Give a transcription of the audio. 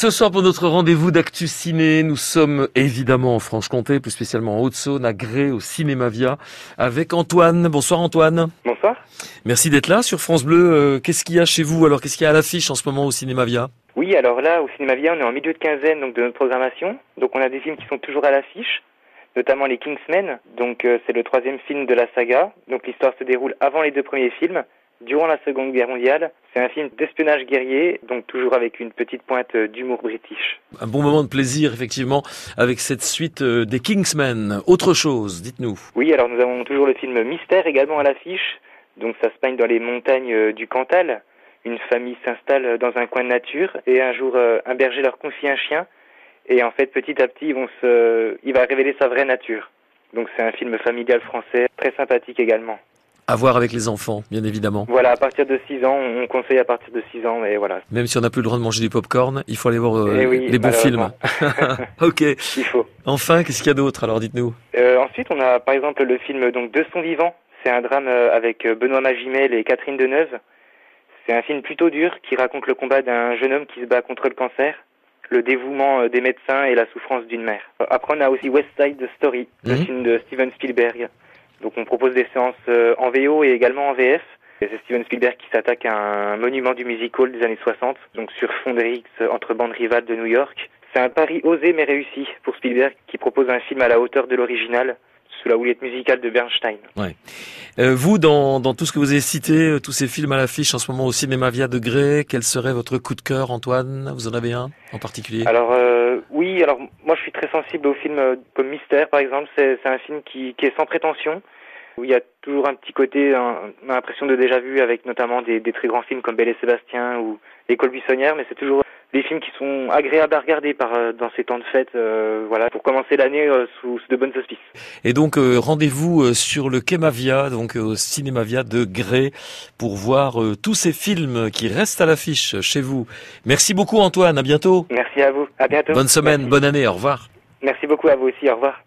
Ce soir pour notre rendez-vous d'actu ciné, nous sommes évidemment en Franche-Comté, plus spécialement en Haute-Saône, à Gré, au Cinéma Via, avec Antoine. Bonsoir Antoine. Bonsoir. Merci d'être là sur France Bleu. Euh, qu'est-ce qu'il y a chez vous? Alors Qu'est-ce qu'il y a à l'affiche en ce moment au Cinéma Via? Oui, alors là, au Cinéma Via, on est en milieu de quinzaine donc de notre programmation. Donc on a des films qui sont toujours à l'affiche, notamment les Kingsmen. Donc euh, c'est le troisième film de la saga. Donc l'histoire se déroule avant les deux premiers films durant la Seconde Guerre mondiale. C'est un film d'espionnage guerrier, donc toujours avec une petite pointe d'humour british. Un bon moment de plaisir, effectivement, avec cette suite euh, des Kingsmen. Autre chose, dites-nous. Oui, alors nous avons toujours le film Mystère également à l'affiche. Donc ça se pagne dans les montagnes euh, du Cantal. Une famille s'installe dans un coin de nature et un jour euh, un berger leur confie un chien. Et en fait, petit à petit, ils vont se... il va révéler sa vraie nature. Donc c'est un film familial français, très sympathique également. À voir avec les enfants, bien évidemment. Voilà, à partir de 6 ans, on conseille à partir de 6 ans, mais voilà. Même si on n'a plus le droit de manger du popcorn, il faut aller voir euh, Eh oui, les bons films. ok. Il faut. Enfin, qu'est-ce qu'il y a d'autre Alors, dites-nous? Euh, ensuite, on a par exemple le film donc De son vivant. C'est un drame euh, avec Benoît Magimel et Catherine Deneuve. C'est un film plutôt dur qui raconte le combat d'un jeune homme qui se bat contre le cancer, le dévouement des médecins et la souffrance d'une mère. Après, on a aussi West Side Story, le Mhm. film de Steven Spielberg. Donc, on propose des séances euh, en VO et également en VF. C'est Steven Spielberg qui s'attaque à un monument du musical des années 60, donc sur fond rixes entre bandes rivales de New York. C'est un pari osé mais réussi pour Spielberg qui propose un film à la hauteur de l'original, sous la houlette musicale de Bernstein. Euh, vous, dans, dans tout ce que vous avez cité, euh, tous ces films à l'affiche en ce moment au Cinéma Via de Gré, quel serait votre coup de cœur, Antoine? Vous en avez un en particulier? Alors euh, alors moi je suis très sensible aux films euh, comme Mystère par exemple. C'est un film qui, est sans prétention, où il y a toujours un petit côté, un- on a l'impression de déjà vu avec notamment des, des très grands films comme Belle et Sébastien ou L'école buissonnière, mais c'est toujours des films qui sont agréables à regarder par euh, dans ces temps de fête, euh, voilà, pour commencer l'année euh, sous, sous de bonnes auspices. Et donc euh, rendez-vous euh, sur le quai Mavia, donc euh, au Cinéma Via de Gré, pour voir euh, tous ces films qui restent à l'affiche chez vous. Merci beaucoup Antoine, à bientôt. Merci à vous, à bientôt. Bonne semaine, Merci. bonne année, au revoir. Merci beaucoup à vous aussi, au revoir.